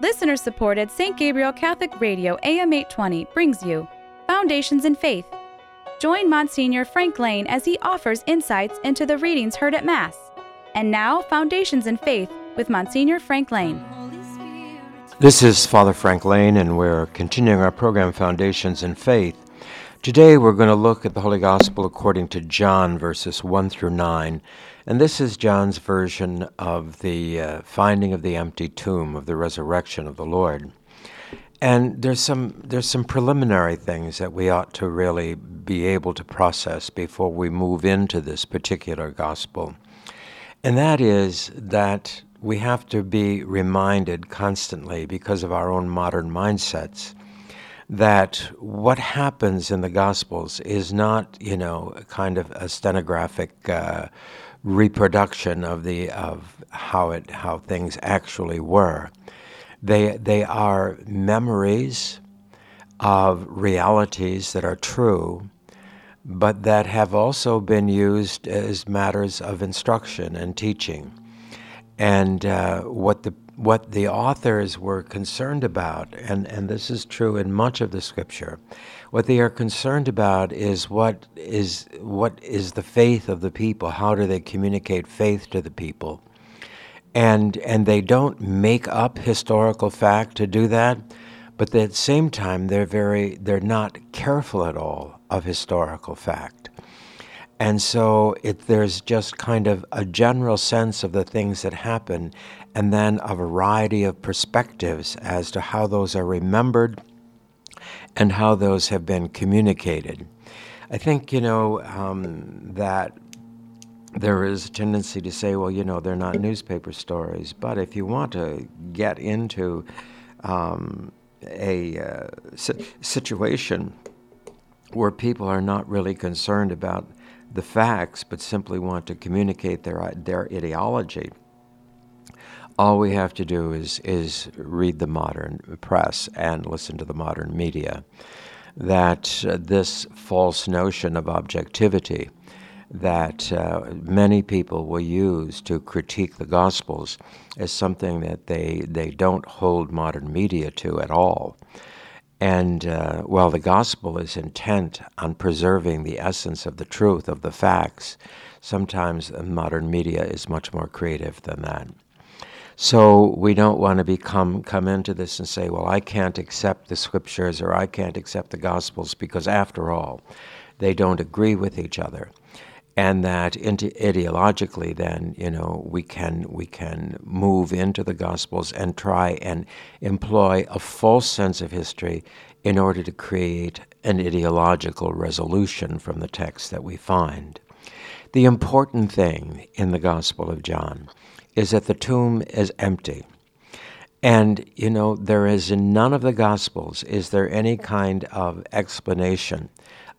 Listener supported St. Gabriel Catholic Radio AM 820 brings you Foundations in Faith. Join Monsignor Frank Lane as he offers insights into the readings heard at Mass. And now, Foundations in Faith with Monsignor Frank Lane. This is Father Frank Lane, and we're continuing our program, Foundations in Faith. Today we're going to look at the Holy Gospel according to John, verses 1 through 9. And this is John's version of the uh, finding of the empty tomb, of the resurrection of the Lord. And there's some, there's some preliminary things that we ought to really be able to process before we move into this particular gospel. And that is that we have to be reminded constantly, because of our own modern mindsets, that what happens in the Gospels is not, you know, kind of a stenographic uh, reproduction of the of how it how things actually were. They they are memories of realities that are true, but that have also been used as matters of instruction and teaching. And uh, what the what the authors were concerned about, and, and this is true in much of the scripture, what they are concerned about is what is what is the faith of the people? How do they communicate faith to the people? And and they don't make up historical fact to do that, but at the same time they're very they're not careful at all of historical fact. And so it, there's just kind of a general sense of the things that happen, and then a variety of perspectives as to how those are remembered and how those have been communicated. I think, you know, um, that there is a tendency to say, well, you know, they're not newspaper stories. But if you want to get into um, a uh, situation where people are not really concerned about the facts, but simply want to communicate their, their ideology, all we have to do is, is read the modern press and listen to the modern media. That uh, this false notion of objectivity that uh, many people will use to critique the Gospels is something that they, they don't hold modern media to at all. And uh, while the gospel is intent on preserving the essence of the truth, of the facts, sometimes modern media is much more creative than that. So we don't want to become come into this and say, well, I can't accept the scriptures or I can't accept the gospels because after all, they don't agree with each other. And that ideologically, then you know we can we can move into the Gospels and try and employ a false sense of history in order to create an ideological resolution from the text that we find. The important thing in the Gospel of John is that the tomb is empty. And, you know, there is in none of the Gospels is there any kind of explanation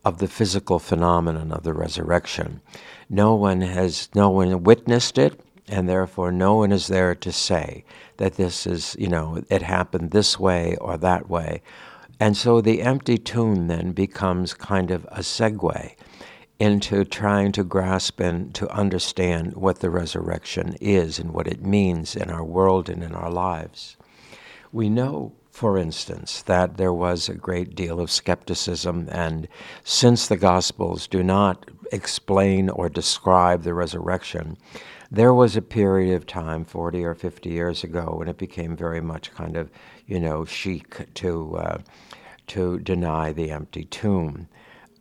of the physical phenomenon of the resurrection. No one has, no one witnessed it, and therefore no one is there to say that this is, you know, it happened this way or that way. And so the empty tomb then becomes kind of a segue into trying to grasp and to understand what the resurrection is and what it means in our world and in our lives. We know, for instance, that there was a great deal of skepticism, and since the Gospels do not explain or describe the resurrection, there was a period of time, 40 or 50 years ago, when it became very much kind of, you know, chic to, uh, to deny the empty tomb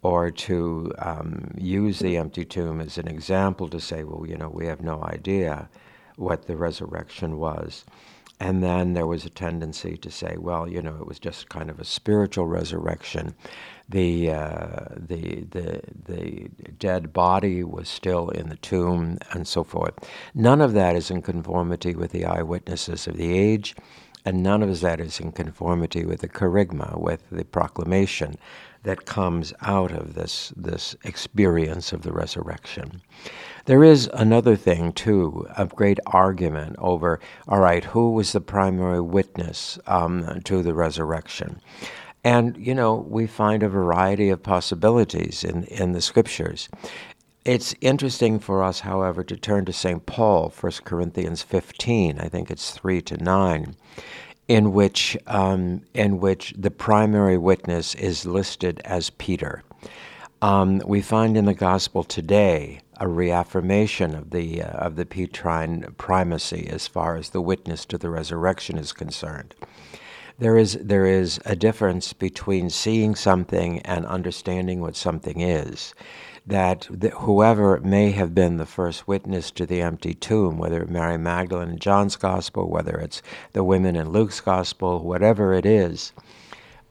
or to um, use the empty tomb as an example to say, well, you know, we have no idea what the resurrection was. And then there was a tendency to say, well, you know, it was just kind of a spiritual resurrection. The, uh, the, the, the dead body was still in the tomb and so forth. None of that is in conformity with the eyewitnesses of the age, and none of that is in conformity with the kerygma, with the proclamation that comes out of this, this experience of the resurrection. There is another thing, too, a great argument over all right, who was the primary witness um, to the resurrection? And, you know, we find a variety of possibilities in, in the scriptures. It's interesting for us, however, to turn to St. Paul, 1 Corinthians 15, I think it's 3 to 9 in which um, in which the primary witness is listed as Peter. Um, we find in the gospel today a reaffirmation of the uh, of the Petrine primacy as far as the witness to the resurrection is concerned. There is there is a difference between seeing something and understanding what something is that whoever may have been the first witness to the empty tomb, whether Mary Magdalene in John's gospel, whether it's the women in Luke's gospel, whatever it is,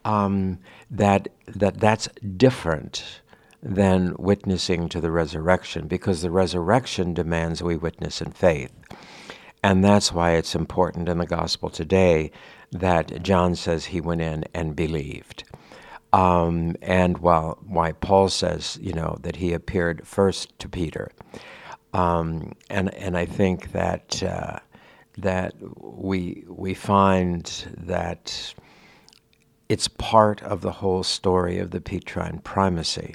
um, that, that that's different than witnessing to the resurrection because the resurrection demands we witness in faith. And that's why it's important in the gospel today that John says he went in and believed. Um, and while why Paul says, you know, that he appeared first to Peter, um, and and I think that uh, that we we find that it's part of the whole story of the Petrine primacy,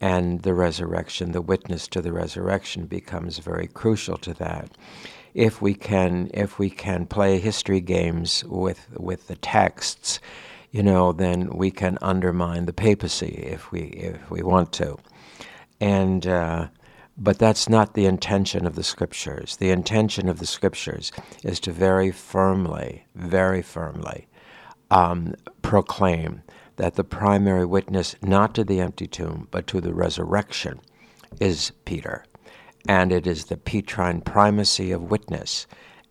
and the resurrection. The witness to the resurrection becomes very crucial to that. If we can if we can play history games with with the texts you know, then we can undermine the papacy if we if we want to. And uh, but that's not the intention of the scriptures. The intention of the scriptures is to very firmly, very firmly um, proclaim that the primary witness, not to the empty tomb, but to the resurrection, is Peter. And it is the Petrine primacy of witness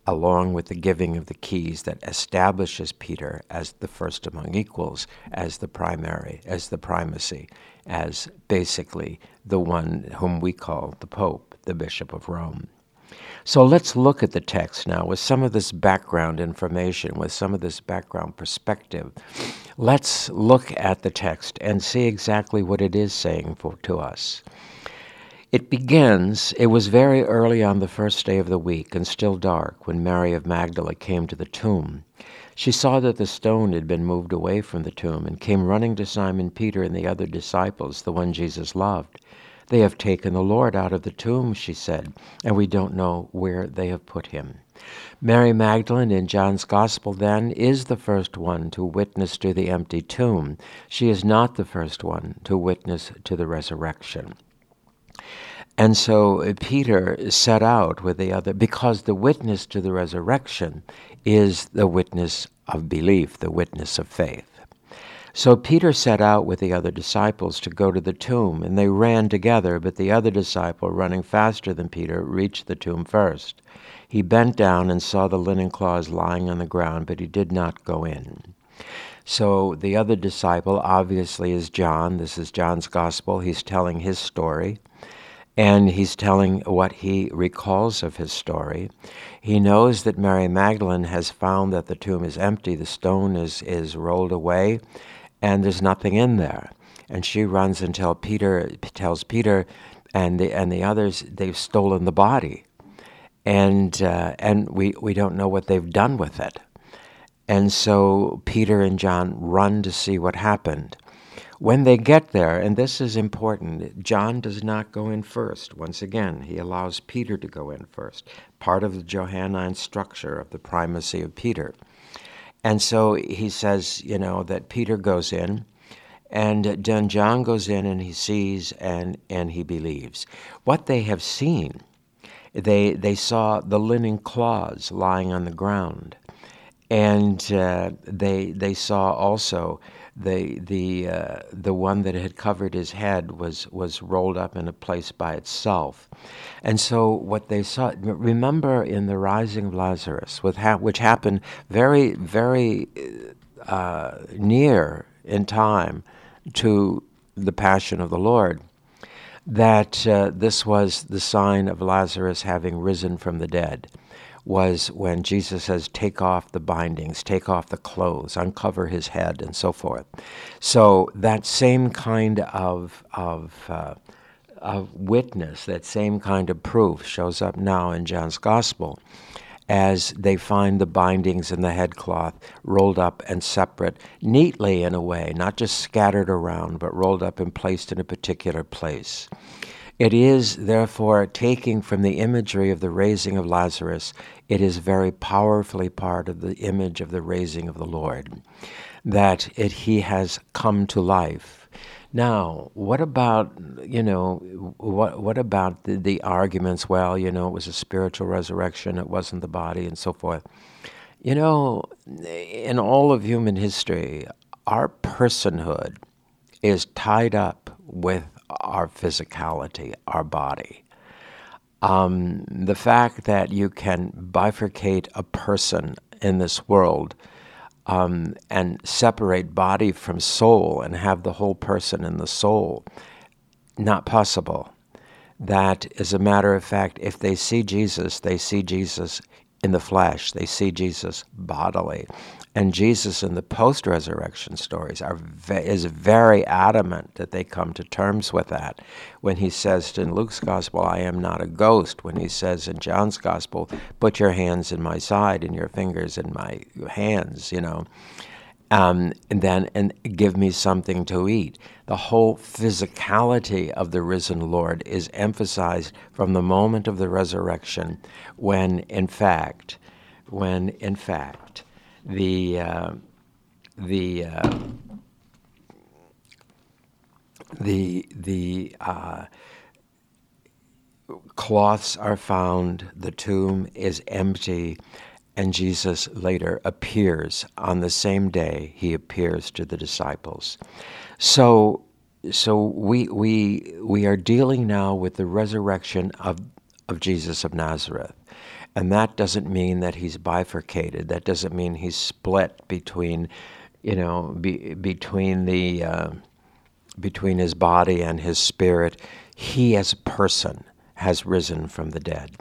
along with the giving of the keys that establishes Peter as the first among equals, as the primary, as the primacy, as basically the one whom we call the Pope, the Bishop of Rome. So let's look at the text now with some of this background information, with some of this background perspective. Let's look at the text and see exactly what it is saying for, to us. It begins, it was very early on the first day of the week and still dark when Mary of Magdala came to the tomb. She saw that the stone had been moved away from the tomb and came running to Simon Peter and the other disciples, the one Jesus loved. They have taken the Lord out of the tomb, she said, and we don't know where they have put him. Mary Magdalene in John's Gospel, then, is the first one to witness to the empty tomb. She is not the first one to witness to the resurrection. And so uh, Peter set out with the other, because the witness to the resurrection is the witness of belief, the witness of faith. So Peter set out with the other disciples to go to the tomb, and they ran together, but the other disciple, running faster than Peter, reached the tomb first. He bent down and saw the linen cloths lying on the ground, but he did not go in. So the other disciple obviously is John. This is John's gospel. He's telling his story and he's telling what he recalls of his story. He knows that Mary Magdalene has found that the tomb is empty, the stone is, is rolled away, and there's nothing in there. And she runs and tell Peter, tells Peter and the, and the others they've stolen the body. And, uh, and we, we don't know what they've done with it. And so Peter and John run to see what happened. When they get there, and this is important, John does not go in first. Once again, he allows Peter to go in first, part of the Johannine structure of the primacy of Peter. And so he says, you know, that Peter goes in, and then John goes in and he sees and, and he believes. What they have seen, they, they saw the linen cloths lying on the ground. And uh, they, they saw also the the uh, the one that had covered his head was was rolled up in a place by itself, and so what they saw. Remember in the rising of Lazarus, ha- which happened very very uh, near in time to the passion of the Lord. That uh, this was the sign of Lazarus having risen from the dead was when Jesus says, Take off the bindings, take off the clothes, uncover his head, and so forth. So that same kind of, of, uh, of witness, that same kind of proof shows up now in John's Gospel as they find the bindings and the headcloth rolled up and separate, neatly in a way, not just scattered around, but rolled up and placed in a particular place. It is, therefore, taking from the imagery of the raising of Lazarus, it is very powerfully part of the image of the raising of the Lord, that it, he has come to life. Now, what about, you know, what, what about the, the arguments? Well, you know, it was a spiritual resurrection, it wasn't the body, and so forth. You know, in all of human history, our personhood is tied up with our physicality, our body. Um, the fact that you can bifurcate a person in this world um, and separate body from soul and have the whole person in the soul, not possible. That, as a matter of fact, if they see Jesus, they see Jesus in the flesh, they see Jesus bodily. And Jesus in the post resurrection stories are is very adamant that they come to terms with that. When he says in Luke's gospel, I am not a ghost, when he says in John's gospel, put your hands in my side and your fingers in my hands, you know, um, and then and give me something to eat. The whole physicality of the risen Lord is emphasized from the moment of the resurrection, when in fact, when in fact, the uh, the uh, the the uh, cloths are found, the tomb is empty, and Jesus later appears on the same day he appears to the disciples. So so we we we are dealing now with the resurrection of of Jesus of Nazareth. And that doesn't mean that he's bifurcated. That doesn't mean he's split between, you know, be, between the uh, between his body and his spirit. He, as a person, has risen from the dead.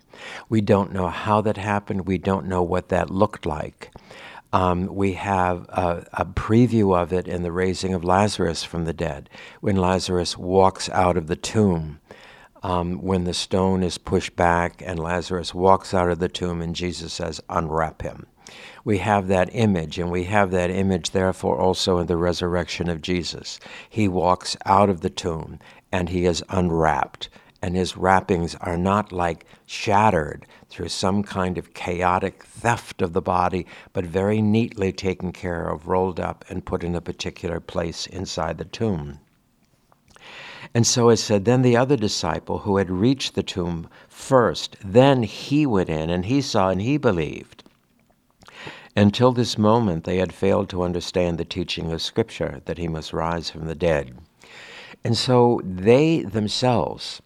We don't know how that happened. We don't know what that looked like. Um, we have a, a, preview of it in the raising of Lazarus from the dead, when Lazarus walks out of the tomb um, when the stone is pushed back and Lazarus walks out of the tomb and Jesus says, Unwrap him. We have that image, and we have that image, therefore, also in the resurrection of Jesus. He walks out of the tomb and he is unwrapped, and his wrappings are not like shattered through some kind of chaotic theft of the body, but very neatly taken care of, rolled up, and put in a particular place inside the tomb. And so it said, then the other disciple who had reached the tomb first, then he went in and he saw and he believed. Until this moment, they had failed to understand the teaching of Scripture that he must rise from the dead. And so they themselves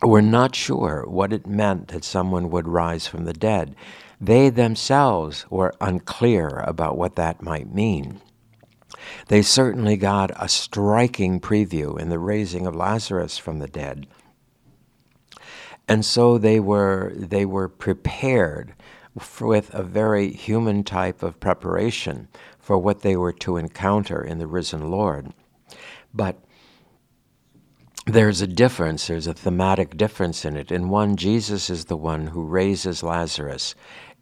were not sure what it meant that someone would rise from the dead. They themselves were unclear about what that might mean. They certainly got a striking preview in the raising of Lazarus from the dead. And so they were, they were prepared with a very human type of preparation for what they were to encounter in the risen Lord. But there's a difference, there's a thematic difference in it. In one, Jesus is the one who raises Lazarus,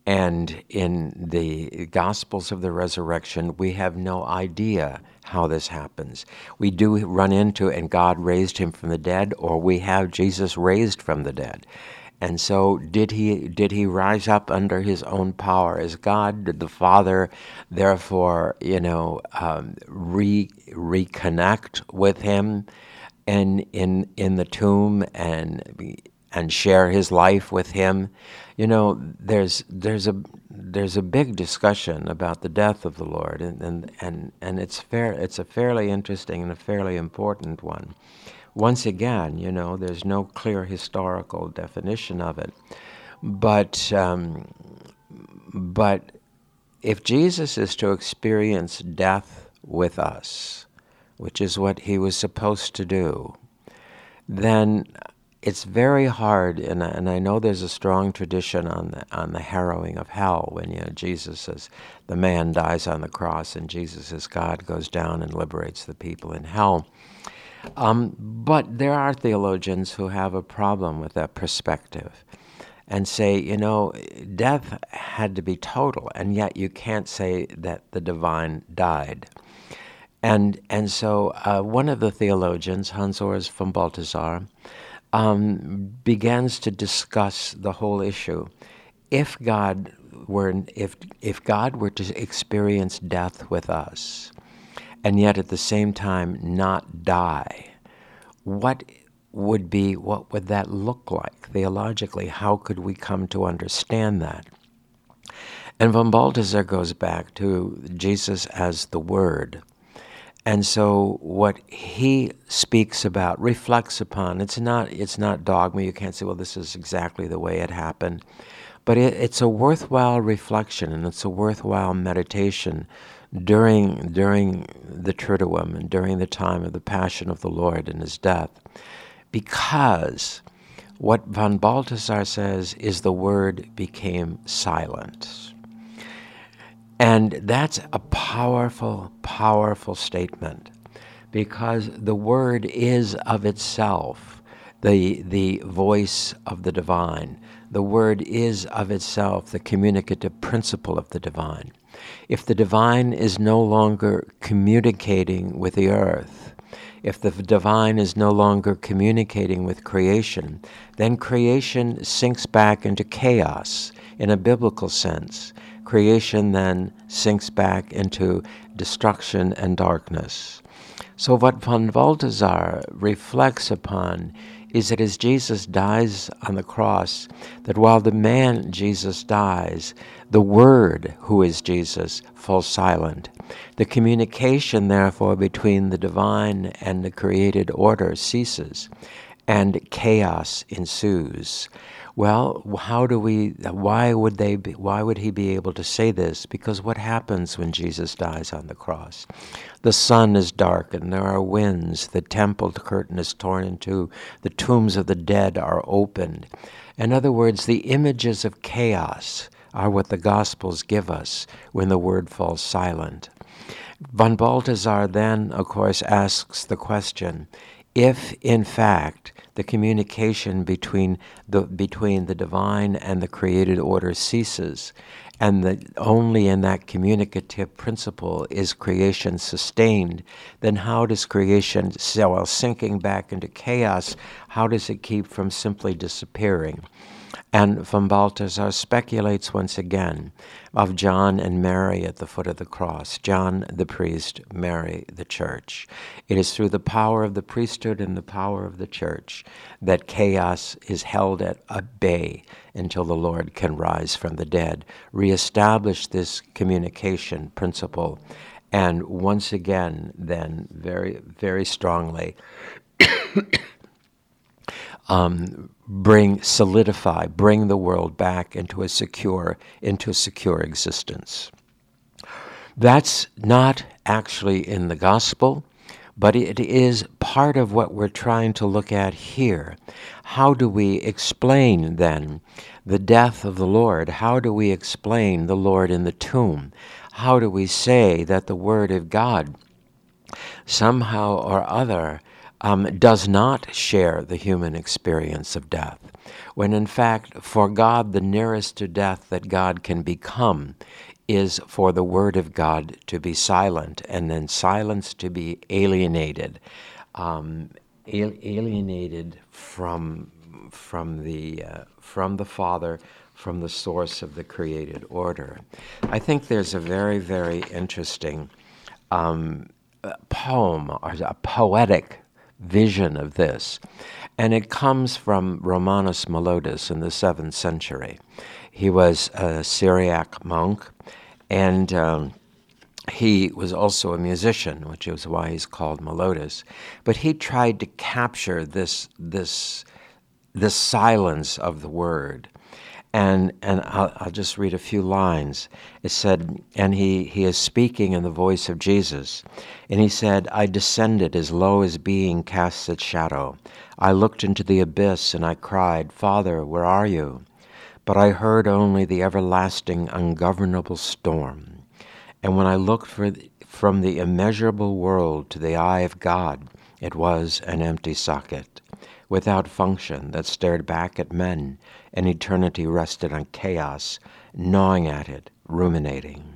and in the Gospels of the Resurrection, we have no idea how this happens. We do run into, and God raised him from the dead, or we have Jesus raised from the dead. And so, did he did he rise up under his own power as God? Did the Father, therefore, you know, um, re reconnect with him, and in in the tomb and and share his life with him? You know, there's there's a there's a big discussion about the death of the Lord, and and and, and it's fair. It's a fairly interesting and a fairly important one. Once again, you know, there's no clear historical definition of it, but um, but if Jesus is to experience death with us, which is what he was supposed to do, then it's very hard, and, and I know there's a strong tradition on the, on the harrowing of hell when you know, Jesus says the man dies on the cross and Jesus as God goes down and liberates the people in hell. Um, but there are theologians who have a problem with that perspective and say, you know, death had to be total, and yet you can't say that the divine died. And, and so uh, one of the theologians, Hans Urs von Balthasar, um, begins to discuss the whole issue. If God were, if, if God were to experience death with us, and yet at the same time not die, what would be, what would that look like theologically? How could we come to understand that? And von Balthasar goes back to Jesus as the Word. And so what he speaks about, reflects upon, it's not, it's not dogma. You can't say, well, this is exactly the way it happened. But it, it's a worthwhile reflection and it's a worthwhile meditation during, during the Triduum and during the time of the Passion of the Lord and his death. Because what von Balthasar says is the word became silent. And that's a powerful, powerful statement because the word is of itself the, the voice of the divine. The word is of itself the communicative principle of the divine. If the divine is no longer communicating with the earth, if the divine is no longer communicating with creation, then creation sinks back into chaos in a biblical sense creation then sinks back into destruction and darkness. So, what von Balthasar reflects upon is that as Jesus dies on the cross, that while the man Jesus dies, the Word, who is Jesus, falls silent. The communication, therefore, between the divine and the created order ceases, and chaos ensues. Well, how do we? Why would they? Be, why would he be able to say this? Because what happens when Jesus dies on the cross? The sun is darkened. There are winds. The temple curtain is torn in two. The tombs of the dead are opened. In other words, the images of chaos are what the Gospels give us when the word falls silent. Von Balthasar then, of course, asks the question if, in fact, the communication between the, between the divine and the created order ceases, and that only in that communicative principle is creation sustained, then how does creation, so while sinking back into chaos, how does it keep from simply disappearing? And von Balthasar speculates once again of John and Mary at the foot of the cross, John the priest, Mary the church. It is through the power of the priesthood and the power of the church that chaos is held at bay until the Lord can rise from the dead, reestablish this communication principle, and once again, then, very, very strongly, um, bring solidify bring the world back into a secure into a secure existence. That's not actually in the gospel but it is part of what we're trying to look at here. How do we explain then the death of the lord? How do we explain the lord in the tomb? How do we say that the word of god somehow or other um, does not share the human experience of death, when in fact, for God, the nearest to death that God can become is for the Word of God to be silent, and then silence to be alienated, um, alienated from from the uh, from the Father, from the source of the created order. I think there's a very very interesting um, poem or a poetic vision of this. And it comes from Romanus Melodus in the 7th century. He was a Syriac monk, and um, he was also a musician, which is why he's called Melodus. But he tried to capture this, this, this silence of the word and and I'll, I'll, just read a few lines. It said, and he he is speaking in the voice of Jesus, and he said, "I descended as low as being casts its shadow. I looked into the abyss and I cried, Father, where are you? But I heard only the everlasting, ungovernable storm. And when I looked for, from the immeasurable world to the eye of God, it was an empty socket." Without function that stared back at men, and eternity rested on chaos, gnawing at it, ruminating.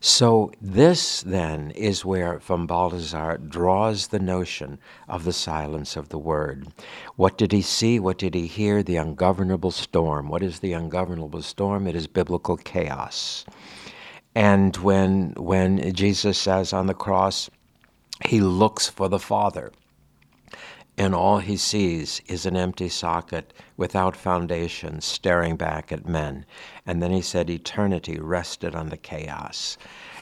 So, this then is where von Balthasar draws the notion of the silence of the word. What did he see? What did he hear? The ungovernable storm. What is the ungovernable storm? It is biblical chaos. And when, when Jesus says on the cross, he looks for the Father and all he sees is an empty socket without foundation staring back at men. And then he said eternity rested on the chaos.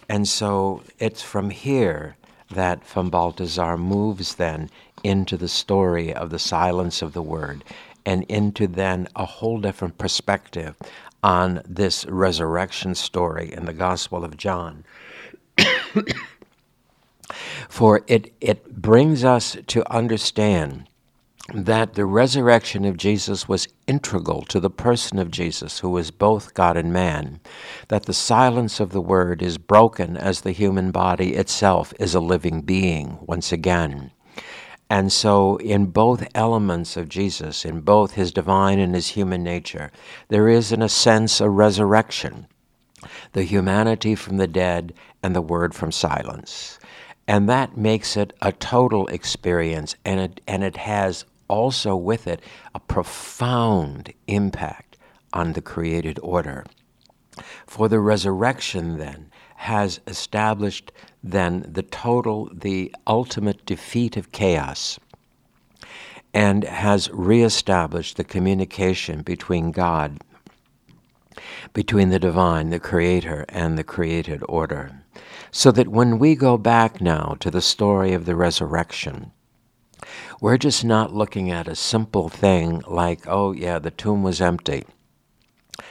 And so it's from here that von Balthasar moves then into the story of the silence of the word and into then a whole different perspective on this resurrection story in the Gospel of John. For it, it brings us to understand that the resurrection of Jesus was integral to the person of Jesus, who was both God and man, that the silence of the Word is broken as the human body itself is a living being once again. And so, in both elements of Jesus, in both his divine and his human nature, there is, in a sense, a resurrection the humanity from the dead and the Word from silence. And that makes it a total experience, and it, and it has also with it a profound impact on the created order. For the resurrection, then, has established then the total, the ultimate defeat of chaos and has reestablished the communication between God, between the divine, the creator, and the created order. So that when we go back now to the story of the resurrection, we're just not looking at a simple thing like, oh, yeah, the tomb was empty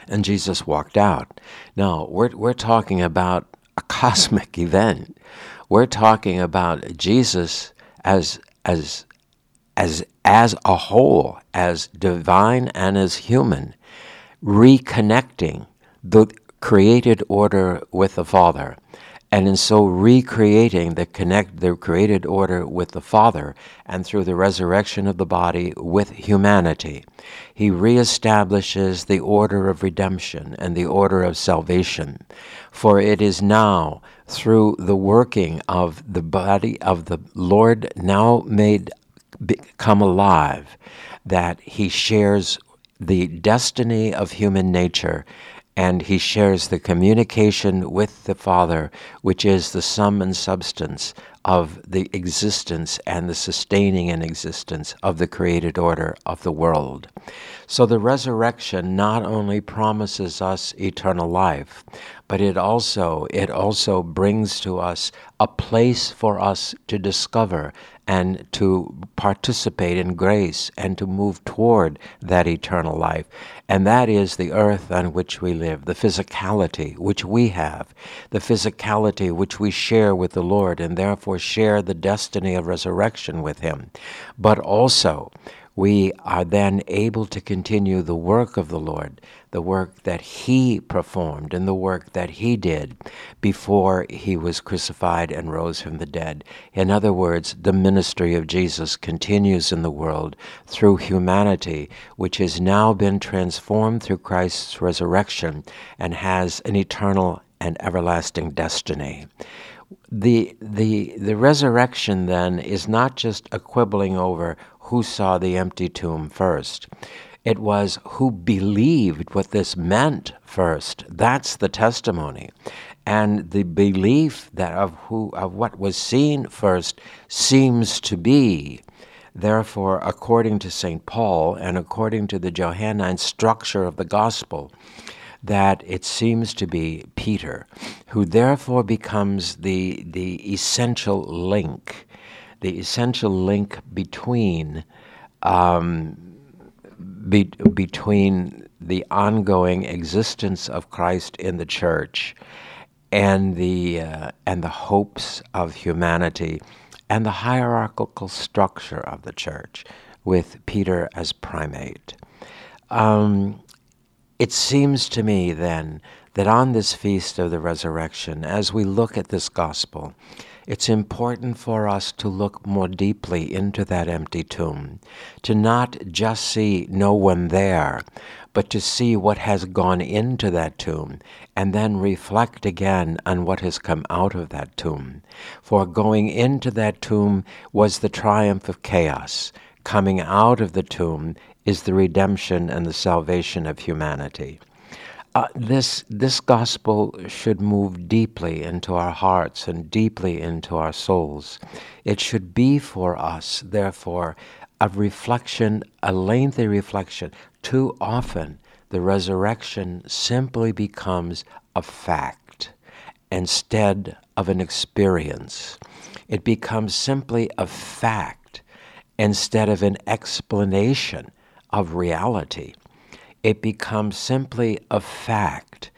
and Jesus walked out. No, we're, we're talking about a cosmic event. We're talking about Jesus as, as, as, as a whole, as divine and as human, reconnecting the created order with the Father and in so recreating the connect the created order with the Father and through the resurrection of the body with humanity, he reestablishes the order of redemption and the order of salvation. For it is now through the working of the body of the Lord now made come alive that he shares the destiny of human nature and he shares the communication with the Father, which is the sum and substance of the existence and the sustaining and existence of the created order of the world. So the resurrection not only promises us eternal life, but it also it also brings to us a place for us to discover and to participate in grace and to move toward that eternal life. And that is the earth on which we live, the physicality which we have, the physicality which we share with the Lord, and therefore share the destiny of resurrection with Him. But also, we are then able to continue the work of the Lord, the work that He performed and the work that He did before He was crucified and rose from the dead. In other words, the ministry of Jesus continues in the world through humanity, which has now been transformed through Christ's resurrection and has an eternal and everlasting destiny the the the resurrection then is not just a quibbling over who saw the empty tomb first. It was who believed what this meant first. That's the testimony. And the belief that of who of what was seen first seems to be Therefore, according to St. Paul and according to the Johannine structure of the gospel, that it seems to be Peter, who therefore becomes the, the essential link the essential link between um, be, between the ongoing existence of Christ in the church and the uh, and the hopes of humanity and the hierarchical structure of the church with Peter as primate. Um, it seems to me then that on this feast of the resurrection, as we look at this gospel, it's important for us to look more deeply into that empty tomb, to not just see no one there, but to see what has gone into that tomb, and then reflect again on what has come out of that tomb. For going into that tomb was the triumph of chaos. Coming out of the tomb is the redemption and the salvation of humanity. Uh, this this gospel should move deeply into our hearts and deeply into our souls. It should be for us, therefore, a reflection, a lengthy reflection. Too often, the resurrection simply becomes a fact instead of an experience. It becomes simply a fact instead of an explanation of reality it becomes simply a fact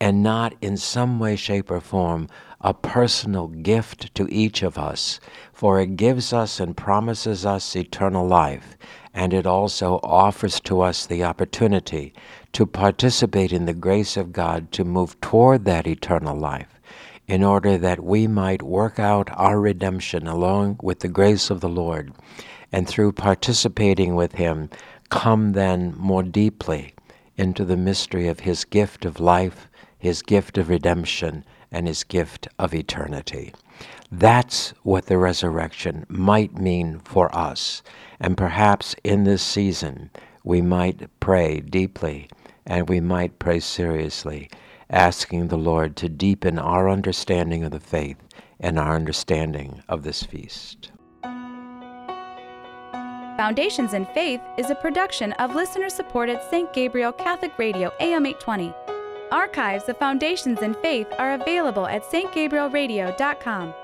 and not in some way, shape, or form a personal gift to each of us, for it gives us and promises us eternal life, and it also offers to us the opportunity to participate in the grace of God to move toward that eternal life, in order that we might work out our redemption along with the grace of the Lord, and through participating with Him, come then more deeply into the mystery of His gift of life, His gift of redemption, and His gift of eternity. That's what the resurrection might mean for us. And perhaps in this season, we might pray deeply and we might pray seriously, asking the Lord to deepen our understanding of the faith and our understanding of this feast. Foundations in Faith is a production of listener supported St. Gabriel Catholic Radio AM 820. Archives of Foundations in Faith are available at stgabrielradio.com.